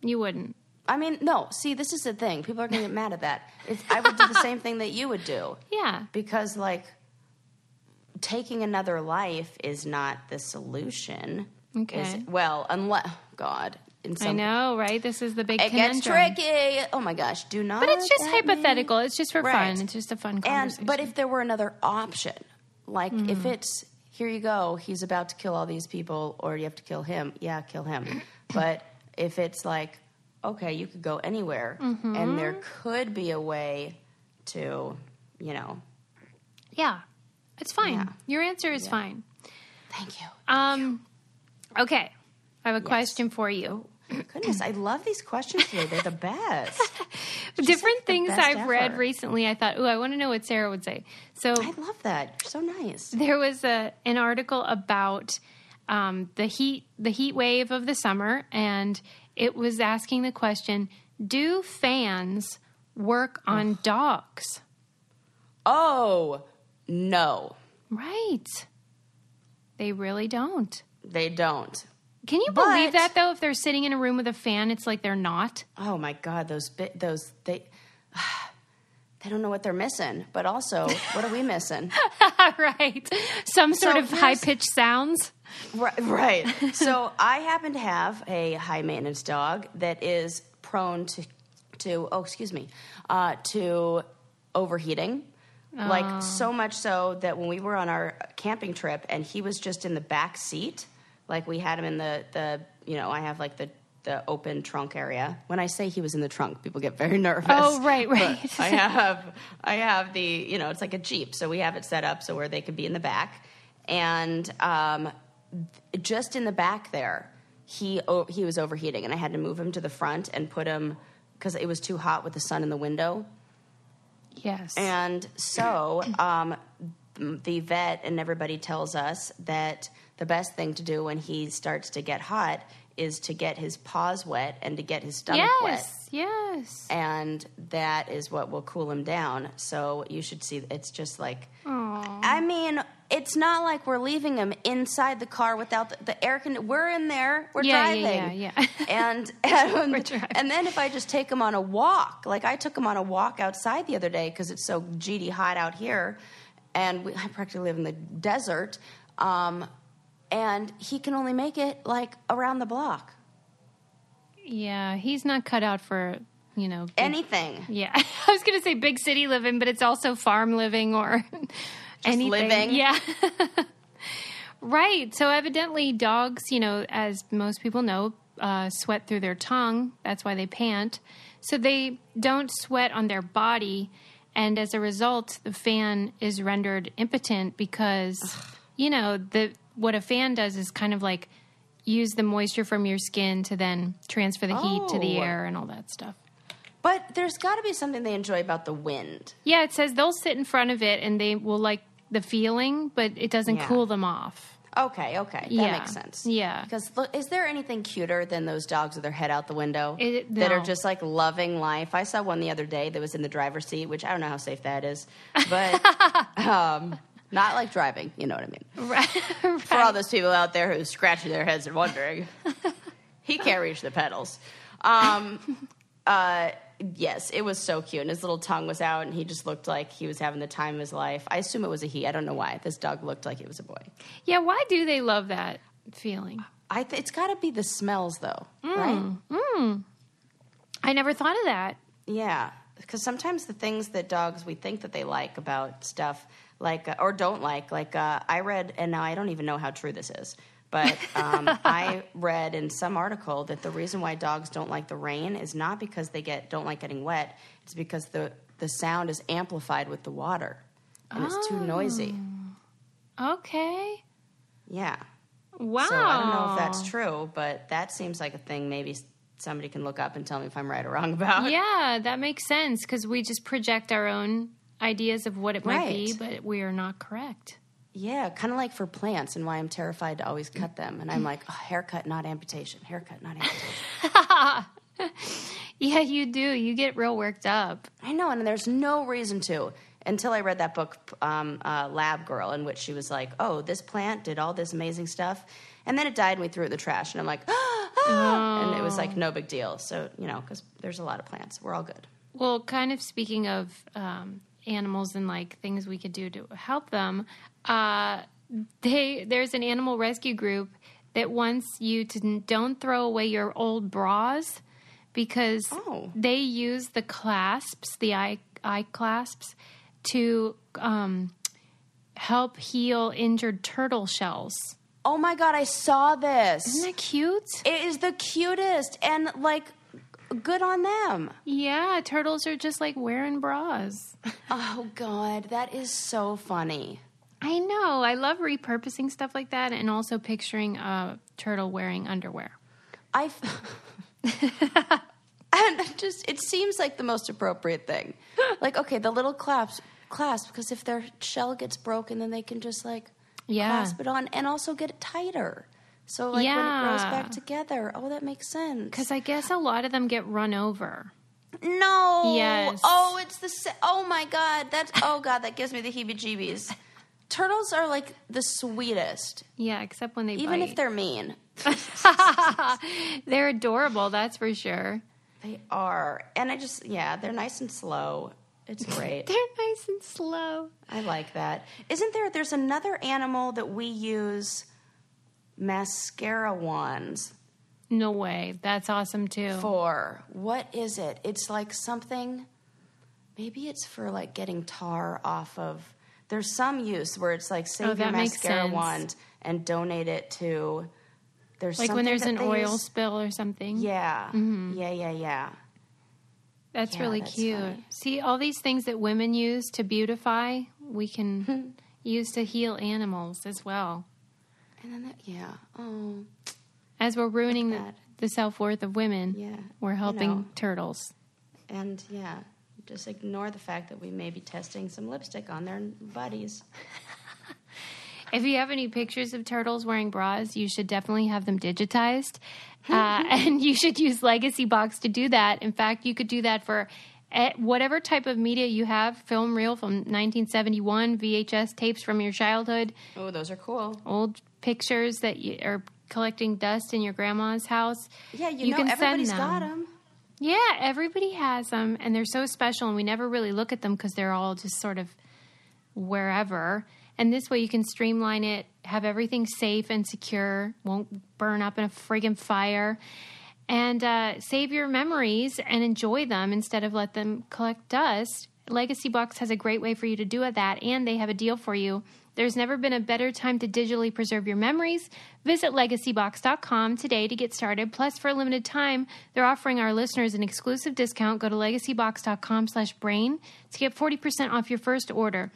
You wouldn't. I mean, no. See, this is the thing. People are going to get mad at that. It's, I would do the same thing that you would do. Yeah. because like taking another life is not the solution. Okay. Is- well, unless God, some I know, right? This is the big it gets tricky. Oh my gosh, do not. But it's just hypothetical. It's just for Right. fun. It's just a fun And but if there were another option, like Mm-hmm. if it's here you go, he's about to kill all these people, or you have to kill him. Yeah, kill him. but if it's like okay, you could go anywhere, Mm-hmm. and there could be a way to, you know. yeah, it's fine. Yeah. Your answer is fine. Thank you. Um, okay, I have a question for you. Goodness, I love these questions today. They're the best. Different like things best I've read recently. I thought, oh, I want to know what Sarah would say. So I love that. You're so nice. there was a an article about um, the heat the heat wave of the summer, and it was asking the question: Do fans work on dogs? Oh, no, Right. They really don't. They don't. Can you But- believe that though? If they're sitting in a room with a fan, it's like they're not. Oh my God, those bit, those they, they don't know what they're missing. But also, what are we missing? right. Some sort So of high pitched sounds. right, right. So I happen to have a high maintenance dog that is prone to, to oh excuse me, uh, to overheating. Like so much so that when we were on our camping trip and he was just in the back seat, like we had him in the the you know I have like the the open trunk area. When I say he was in the trunk, people get very nervous. Oh, right, But right. I have I have the you know it's like a jeep, so we have it set up so where they could be in the back, and um, th- just in the back there, he oh, he was overheating, and I had to move him to the front and put him because it was too hot with the sun in the window. Yes. And so um, the vet and everybody tells us that the best thing to do when he starts to get hot is to get his paws wet and to get his stomach wet. yes. Yes. And that is what will cool him down. So you should see, it's just like, Aw. I mean, it's not like we're leaving him inside the car without the, the air conditioning. We're in there. We're Yeah, yeah, driving. yeah, yeah. and and, We're driving. and then if I just take him on a walk, like I took him on a walk outside the other day because it's so GD hot out here, and we, I practically live in the desert, um, and he can only make it like around the block. Yeah. He's not cut out for, you know, big- Anything. yeah. I was going to say big city living, but it's also farm living or anything. living. Yeah. right. So evidently, dogs, you know, as most people know, uh, sweat through their tongue. That's why they pant. So they don't sweat on their body. And as a result, the fan is rendered impotent because, you know, the what a fan does is kind of like use the moisture from your skin to then transfer the heat to the Oh. air and all that stuff. But there's got to be something they enjoy about the wind. Yeah, it says they'll sit in front of it and they will like the feeling, but it doesn't Yeah. cool them off. Okay, okay, that Yeah. makes sense. Yeah. Because look, is there anything cuter than those dogs with their head out the window It- that are no. just like loving life? I saw one the other day that was in the driver's seat, which I don't know how safe that is, but um, not like driving. You know what I mean? Right. For all those people out there who are scratching their heads and wondering, he can't reach the pedals. Um, uh, yes, it was so cute, and his little tongue was out, and he just looked like he was having the time of his life. I assume it was a he. I don't know why. This dog looked like it was a boy. Yeah, why do they love that feeling? I th- it's got to be the smells, though, Mm. right? I never thought of that. Yeah, because sometimes the things that dogs we think that they like about stuff, like uh, or don't like, like uh, I read, and now I don't even know how true this is, but um, I read in some article that the reason why dogs don't like the rain is not because they get don't like getting wet. It's because the the sound is amplified with the water, and it's too noisy. Okay. Yeah. Wow. So I don't know if that's true, but that seems like a thing. Maybe somebody can look up and tell me if I'm right or wrong about. Yeah, that makes sense because we just project our own ideas of what it might be, but we are not correct. Yeah, kind of like for plants and why I'm terrified to always cut them. And I'm like, oh, haircut, not amputation. Haircut, not amputation. Yeah, you do. You get real worked up. I know, and there's no reason to. until I read that book, um, uh, Lab Girl, in which she was like, "Oh, this plant did all this amazing stuff," and then it died, and we threw it in the trash. And I'm like, ah, ah," and it was like no big deal. So you know, because there's a lot of plants, we're all good. Well, kind of speaking of um, animals and like things we could do to help them, uh, they there's an animal rescue group that wants you to don't throw away your old bras because Oh. they use the clasps, the eye eye clasps, to um, help heal injured turtle shells. Oh my god, I saw this. Isn't that cute? It is the cutest and like good on them. Yeah, turtles are just like wearing bras. Oh god, that is so funny. I know. I love repurposing stuff like that and also picturing a turtle wearing underwear. I and just it seems like the most appropriate thing. Like okay, the little clasp clasp because if their shell gets broken, then they can just like Yeah. clasp it on and also get it tighter. So like when it grows back together, oh, that makes sense. Because I guess a lot of them get run over. No. Yes. Oh, it's the. sa- Oh my god. That's. Oh god. That gives me the heebie-jeebies. Turtles are like the sweetest, Yeah, except when they even bite. if they're mean. they're adorable, that's for sure. They are, and I just yeah, they're nice and slow. It's great. They're nice and slow. I like that. Isn't there? There's another animal that we use mascara wands No way. That's awesome too. for. What is it? It's like something. Maybe it's for like getting tar off of. There's some use where it's like save Oh, your mascara wand and donate it to. There's like when there's an oil use- spill or something. Yeah, mm-hmm. yeah, yeah, yeah. That's Yeah, really that's cute. funny. See, all these things that women use to beautify, we can use to heal animals as well. And then that, yeah. Oh, As we're ruining the, the self worth of women, Yeah, we're you helping know. turtles. and yeah. Just ignore the fact that we may be testing some lipstick on their bodies. If you have any pictures of turtles wearing bras, you should definitely have them digitized. Uh, and you should use Legacy Box to do that. In fact, you could do that for whatever type of media you have film reel from 1971, VHS tapes from your childhood, Oh, those are cool. old pictures that you are collecting dust in your grandma's house. Yeah, you, You know can send them. got them. Yeah, everybody has them, and they're so special, and we never really look at them because they're all just sort of wherever. And this way, you can streamline it, have everything safe and secure, won't burn up in a friggin' fire, and uh, save your memories and enjoy them instead of let them collect dust. Legacy Box has a great way for you to do that, and they have a deal for you. There's never been a better time to digitally preserve your memories. Visit legacybox.com today to get started. Plus, for a limited time, they're offering our listeners an exclusive discount. Go to legacybox.com slash brain to get 40% off your first order.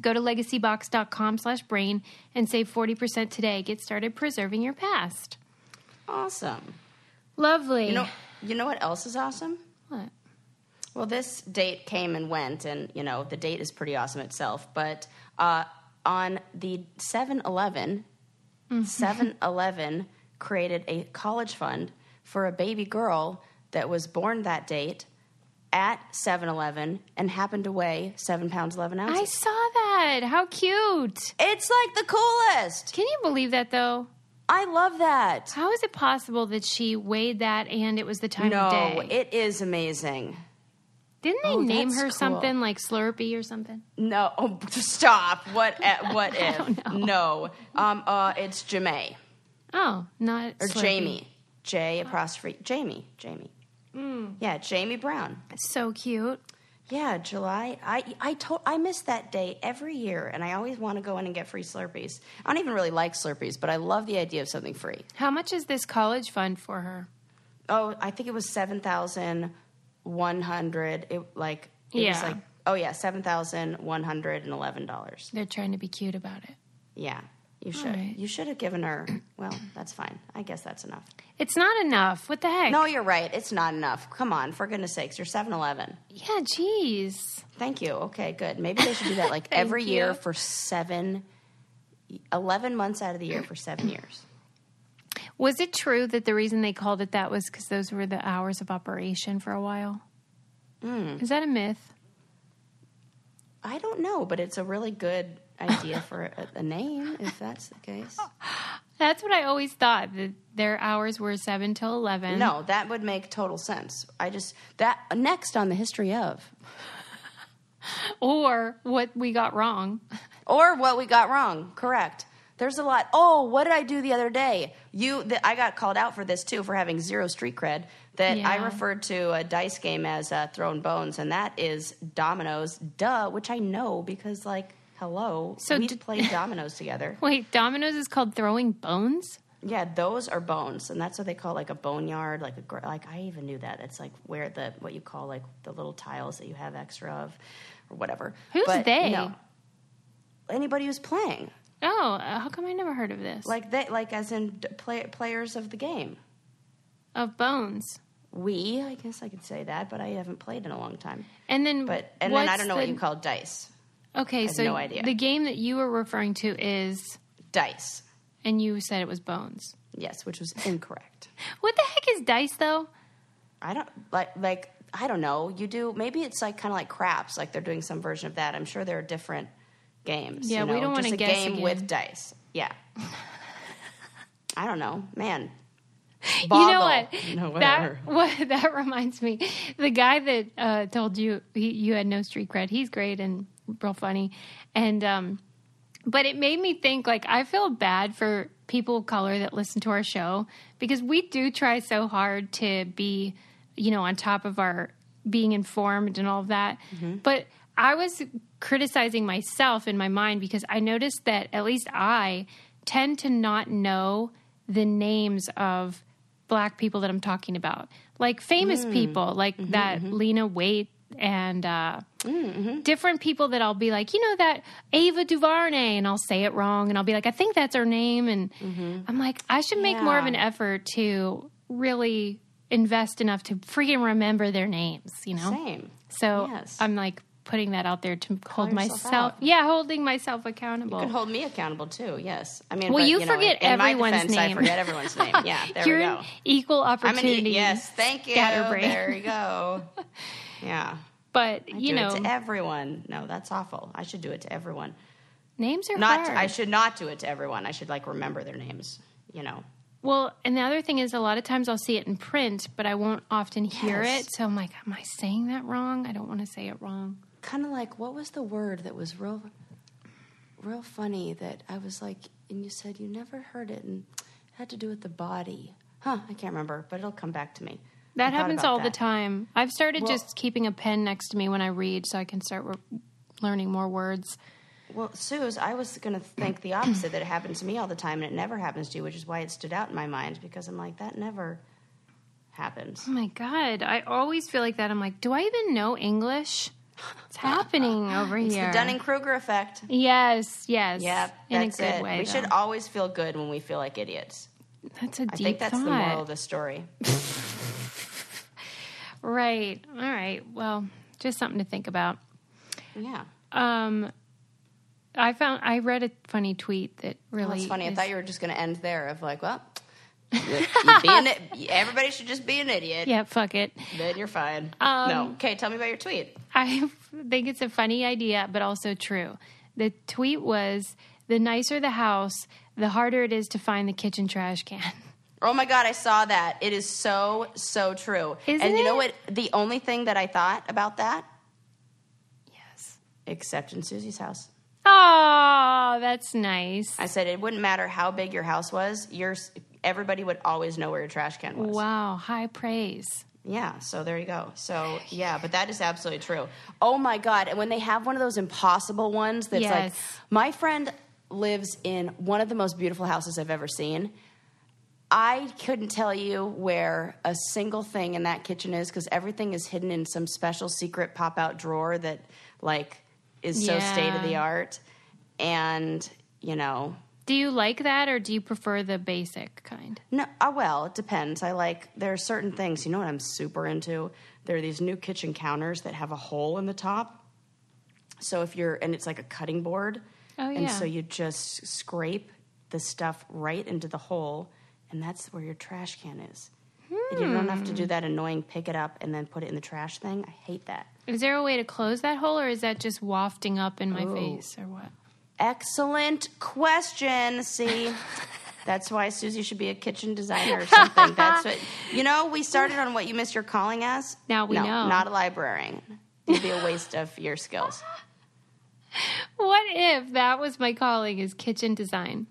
Go to legacybox.com slash brain and save 40% today. Get started preserving your past. Awesome. Lovely. You know, you know what else is awesome? what? Well, this date came and went, and you know the date is pretty awesome itself. But uh, on the 7-Eleven, 7-Eleven mm-hmm. created a college fund for a baby girl that was born that date at 7-Eleven and happened to weigh seven pounds eleven ounces. I saw that. How cute. it's like the coolest. Can you believe that, though? I love that. How is it possible that she weighed that and it was the time No, of day? it is amazing. Didn't they Oh, name her cool. something like Slurpee or something? No, oh, stop. What? eh, What if? No. Um. Uh. It's Jamae Oh, not or Slurpee. Jamie. J apostrophe Jamie. Jamie. Yeah, Jamie Brown. So cute. Yeah, July. I I to, I miss that day every year, and I always want to go in and get free Slurpees. I don't even really like Slurpees, but I love the idea of something free. How much is this college fund for her? Oh, I think it was seven thousand one hundred. It like it was Yeah. like oh yeah, seven thousand one hundred and eleven dollars. They're trying to be cute about it. Yeah, you should. right. You should have given her. Well, that's fine. I guess that's enough. It's not enough. What the heck? No, you're right. It's not enough. Come on, for goodness sakes, you're 7-Eleven. Yeah, jeez. Thank you. Okay, good. Maybe they should do that like every Thank year for seven, 11 months out of the year for seven years. Was it true that the reason they called it that was because those were the hours of operation for a while? Hmm. Is that a myth? I don't know, but it's a really good idea for a, a name if that's the case. That's what I always thought that their hours were seven till eleven. No, that would make total sense. I just that next on the history of or what we got wrong. or what we got wrong. Correct. There's a lot. Oh, what did I do the other day? You, the, I got called out for this too for having zero street cred. That I referred to a dice game as uh, throwing bones, and that is dominoes. Duh, which I know because like, hello, So we d- played dominoes together. Wait, dominoes is called throwing bones. Yeah, those are bones, and that's what they call like a boneyard. Like a gr- like I even knew that. It's like where the what you call like the little tiles that you have extra of, or whatever. Who's But, they? No, anybody who's playing, Oh, uh, how come I never heard of this? like they like as in play, players of the game. of bones. We, I guess I could say that, but I haven't played in a long time. And then, But and then I don't know the, what you call dice. Okay, have so no idea. the game that you were referring to is, Dice, and you said it was bones. yes, which was incorrect. What the heck is dice, though? I don't like like I don't know. You do maybe it's like kind of like craps, like they're doing some version of that. I'm sure there are different games. Yeah, you know? we don't Just a guess game again. with dice. Yeah. I don't know, man. You know what? No, that what that reminds me. The guy that uh, told you he, you had no street cred. He's great and real funny, and um, but it made me think. Like I feel bad for people of color that listen to our show because we do try so hard to be, you know, on top of our being informed and all of that. Mm-hmm. But I was criticizing myself in my mind because I noticed that at least I tend to not know the names of black people that I'm talking about, like famous Mm. people, like Mm-hmm, that Lena Waite and uh, Mm-hmm. different people that I'll be like, you know, that Ava DuVernay, and I'll say it wrong, and I'll be like, I think that's her name, and I'm like, I should make more of Mm-hmm. An effort to really invest enough to freaking remember their names, you know. Same. So Yes. I'm like putting that out there to hold myself, out. yeah, holding myself accountable. You can hold me accountable too. Yes, I mean. Well, but, you know, forget in, in my everyone's defense, I name. forget everyone's name. Yeah, there You're we go. equal opportunity. e- yes. Thank you. There you go. Yeah. But I you do know, it to everyone. No, that's awful. I should do it to everyone. names are Not. hard. I should not do it to everyone. I should like remember their names. You know. Well, and the other thing is, a lot of times I'll see it in print, but I won't often hear Yes. it. So I'm like, am I saying that wrong? I don't want to say it wrong. Kind of like what was the word that was real, real funny that I was like, and you said you never heard it and it had to do with the body. Huh? I can't remember, but it'll come back to me. That happens all the time. I've started Well- just keeping a pen next to me when I read, so I can start re- learning more words. Well, Suze, I was going to think the opposite that it happens to me all the time and it never happens to you, which is why it stood out in my mind because I'm like, that never happens. Oh my god, I always feel like that. I'm like, do I even know English? What's happening over It's here? It's the Dunning Kruger effect. yes, yes. Yep, in a good it. way. we though. should always feel good when we feel like idiots. That's a deep I think that's thought. the moral of the story. Right. All right. Well, just something to think about. Yeah. Um, I found I read a funny tweet that really. Well, it's funny. I thought you were just going to end there of like, well, you, you be an, everybody should just be an idiot. Yeah, fuck it. Then you're fine. Um, no. Okay, tell me about your tweet. I think it's a funny idea, but also true. The tweet was the nicer the house, the harder it is to find the kitchen trash can. Oh my god, I saw that. It is so so true. Isn't and you know it? what? The only thing that I thought about that, Yes. except in Susie's house, Oh, that's nice. I said it wouldn't matter how big your house was. Yours, everybody would always know where your trash can was. Wow, high praise. Yeah, so there you go. So yeah, but that is absolutely true. Oh my god! And when they have one of those impossible ones, that's like my friend lives in one of the most beautiful houses I've ever seen. I couldn't tell you where a single thing in that kitchen is because everything is hidden in some special secret pop out drawer that like is so Yeah. state of the art. And you know, Do you like that or do you prefer the basic kind? No, uh, well, it depends. I like there are certain things. You know what I'm super into? There are these new kitchen counters that have a hole in the top. So if you're and it's like a cutting board, Oh, yeah. and so you just scrape the stuff right into the hole, and that's where your trash can is. And you don't have to Hmm. do that annoying pick it up and then put it in the trash thing. I hate that. Is there a way to close that hole, or is that just wafting up in my Ooh. face, or what? Excellent question. See, that's why Susie should be a kitchen designer or something. That's what you know. We started on what you missed your calling as. Now we no, know. Not a librarian. It'd be a waste of your skills. What if that was my calling? Is kitchen design?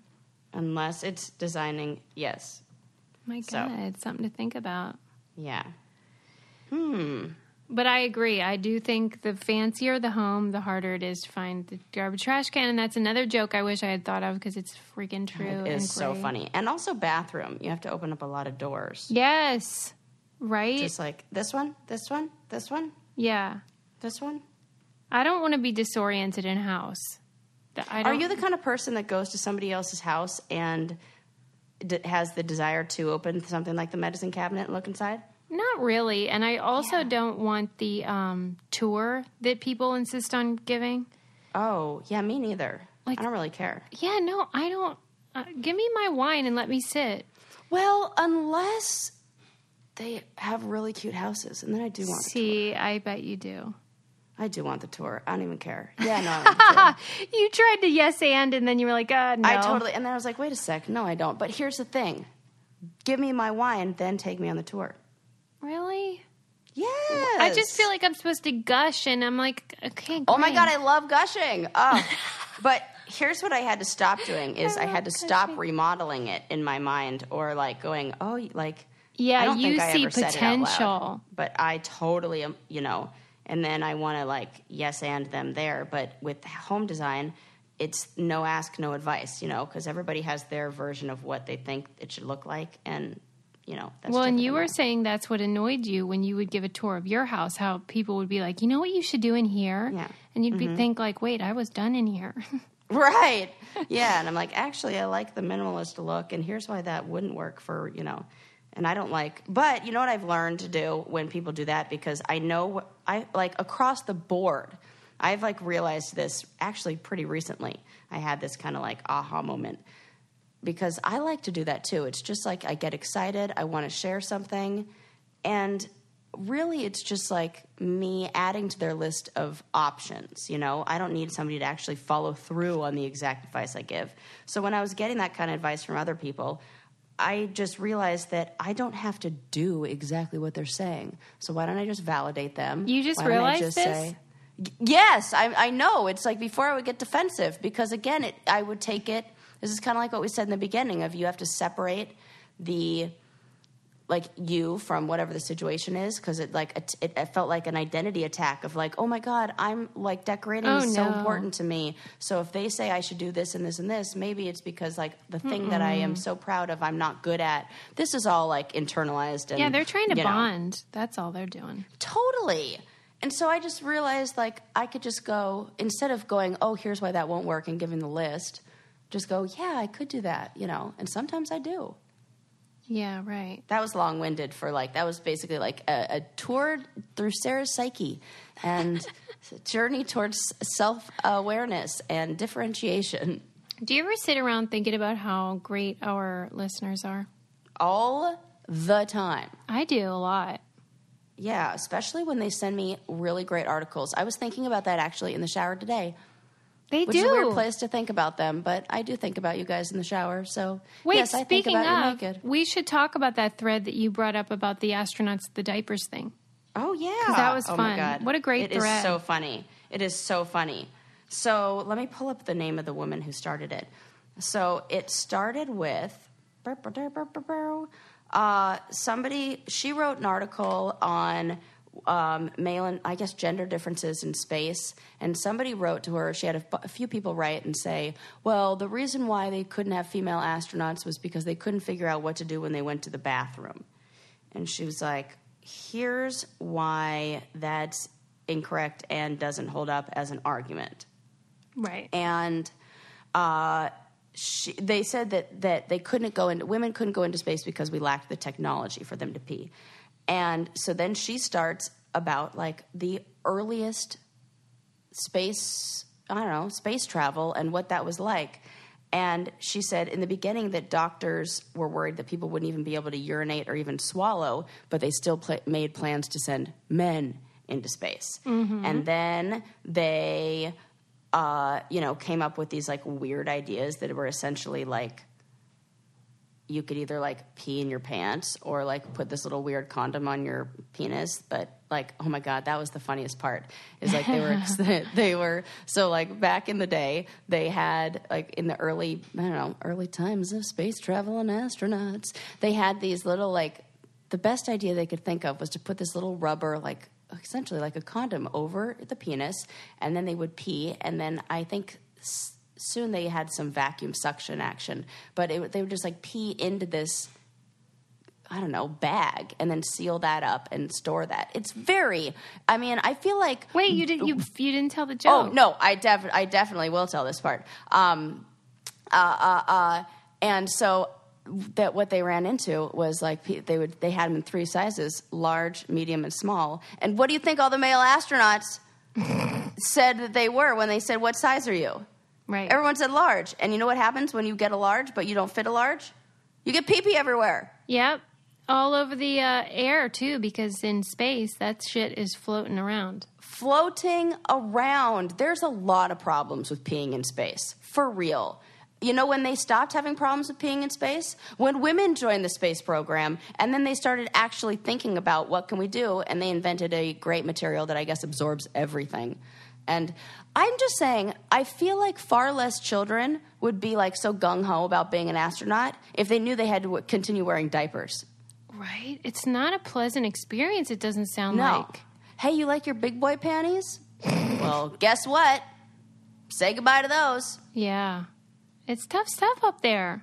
Unless it's designing. Yes. My God, it's something to think about. Yeah. Hmm. But I agree. I do think the fancier the home, the harder it is to find the garbage trash can. And that's another joke I wish I had thought of because it's freaking true. It is so funny. And also bathroom. You have to open up a lot of doors. Yes. Right? Just like this one, this one, this one, yeah. this one. I don't want to be disoriented in a house. I Are you the kind of person that goes to somebody else's house and d- has the desire to open something like the medicine cabinet and look inside? Not really. And I also Yeah. don't want the um, tour that people insist on giving. Oh, yeah, me neither. Like- I don't really care. Yeah, no, I don't. Uh, give me my wine and let me sit. Well, unless they have really cute houses, and then I do want. See, I bet you do. I do want the tour. I don't even care. Yeah, no, I want the tour. You tried to yes and, and then you were like, uh, no. I totally. And then I was like, wait a sec, no, I don't. But here's the thing: give me my wine, then take me on the tour. Really? Yes. I just feel like I'm supposed to gush, and I'm like, okay. Oh my god, I love gushing. Oh. but here's what I had to stop doing is I I, had to love stop remodeling it in my mind or like going, "Oh, like Yeah, I don't you think I see ever said it out loud, potential. but I totally am, you know, and then I want to like yes and them there, but with home design it's no ask, no advice, you know, because everybody has their version of what they think it should look like, and you know. That's well, and you were saying that's what annoyed you when you would give a tour of your house, how people would be like, you know what you should do in here? Yeah. Mm-hmm. And you'd be think like, wait, I was done in here. Right. Yeah. And I'm like, actually, I like the minimalist look, and here's why that wouldn't work for, you know, and I don't like, but you know what I've learned to do when people do that because I know, what- I like across the board, I've like realized this actually pretty recently. I had this kind of like aha moment because I like to do that too. It's just like I get excited, I want to share something, and really it's just like me adding to their list of options, you know? I don't need somebody to actually follow through on the exact advice I give. So when I was getting that kind of advice from other people, I just realized that I don't have to do exactly what they're saying. So why don't I just validate them? You just realized just this? say- Yes, I, I know. It's like before I would get defensive because again, it I would take it. This is kind of like what we said in the beginning of you have to separate the like you from whatever the situation is because it like it, it, felt like an identity attack of like oh my god I'm like decorating Oh, is so no. important to me. So if they say I should do this and this and this, maybe it's because like the thing that I am so proud of I'm not good at. This is all like internalized and yeah, they're trying to you know. bond. That's all they're doing. Totally. And so I just realized like I could just go instead of going, "Oh, here's why that won't work," and giving the list, just go, "Yeah, I could do that," you know. And sometimes I do. Yeah, right. That was long-winded for like that was basically like a, a tour through Sarah's psyche and a journey towards self-awareness and differentiation Do you ever sit around thinking about how great our listeners are? all the time. I do a lot. Yeah, especially when they send me really great articles. I was thinking about that actually in the shower today. They which do. is a weird place to think about them, but I do think about you guys in the shower. So Wait, yes, I think about you of, naked. we should talk about that thread that you brought up about the astronauts, the diapers thing. Oh yeah, that was oh, fun. My God. What a great It thread. It is so funny. It is so funny. So let me pull up the name of the woman who started it. So it started with uh, somebody. She wrote an article on um, male and I guess gender differences in space, and somebody wrote to her. She had a, a few people write and say, "Well, the reason why they couldn't have female astronauts was because they couldn't figure out what to do when they went to the bathroom." And she was like, here's why that's incorrect and doesn't hold up as an argument. Right. And uh, she, they said that, that they couldn't go into, women couldn't go into space because we lacked the technology for them to pee. And so then she starts about like the earliest space, I don't know, space travel and what that was like. And she said in the beginning that doctors were worried that people wouldn't even be able to urinate or even swallow, but they still pla made plans to send men into space. And then they, uh, you know, came up with these like weird ideas that were essentially like you could either like pee in your pants or like put this little weird condom on your penis but like oh my god that was the funniest part. Is like they were they were so like back in the day they had like in the early i don't know early times of space travel and astronauts they had these little like the best idea they could think of was to put this little rubber like essentially like a condom over the penis and then they would pee and then i think s- soon they had some vacuum suction action but it, they would just like pee into this I don't know, bag and then seal that up and store that. It's very I mean, I feel like Wait, you didn't you you didn't tell the joke? Oh, no, I def- I definitely will tell this part. Um uh uh uh and so that what they ran into was like they would they had them in three sizes, large, medium and small. And what do you think all the male astronauts said that they were when they said what size are you? Right. Everyone said large. And you know what happens when you get a large but you don't fit a large? You get pee pee everywhere. Yep. All over the uh, air too, because in space that shit is floating around. floating around. There's a lot of problems with peeing in space, for real. You know, when they stopped having problems with peeing in space? When women joined the space program, and then they started actually thinking about what can we do, and they invented a great material that I guess absorbs everything. And I'm just saying, I feel like far less children would be like so gung ho about being an astronaut if they knew they had to w- continue wearing diapers. Right? It's not a pleasant experience. It doesn't sound No. like. Hey, you like your big boy panties? well, guess what? Say goodbye to those. Yeah. It's tough stuff up there.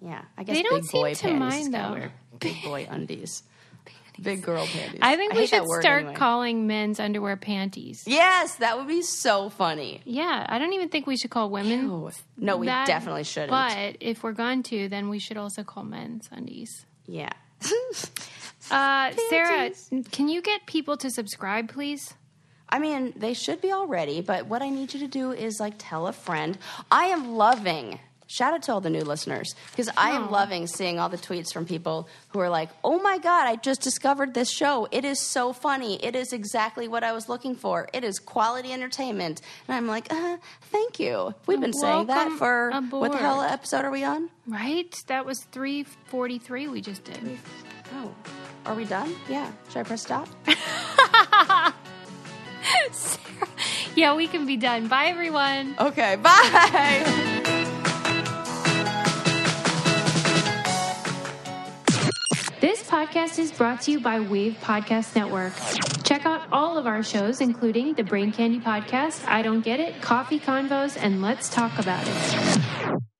Yeah, I guess They don't big boy seem to panties mind, though. weird. Big boy undies. Big girl panties. I think we hate should start anyway. calling men's underwear panties. Yes, that would be so funny. Yeah, I don't even think we should call women. Ew. No, we that, definitely shouldn't. But if we're going to, then we should also call men's undies. yeah. Uh, Sarah, can you get people to subscribe, please? I mean, they should be already, but what I need you to do is like tell a friend. I am loving. Shout out to all the new listeners because I am loving seeing all the tweets from people who are like, "Oh my god, I just discovered this show. It is so funny. It is exactly what I was looking for. It is quality entertainment." And I'm like, uh, "Thank you." We've been saying that Welcome for what the hell aboard. episode are we on? Right? That was 343 we just did. Oh, are we done? Yeah. Should I press stop? Sarah, yeah, we can be done. Bye, everyone. Okay. Bye. This podcast is brought to you by Wave Podcast Network. Check out all of our shows, including the Brain Candy Podcast, I Don't Get It, Coffee Convos, and Let's Talk About It.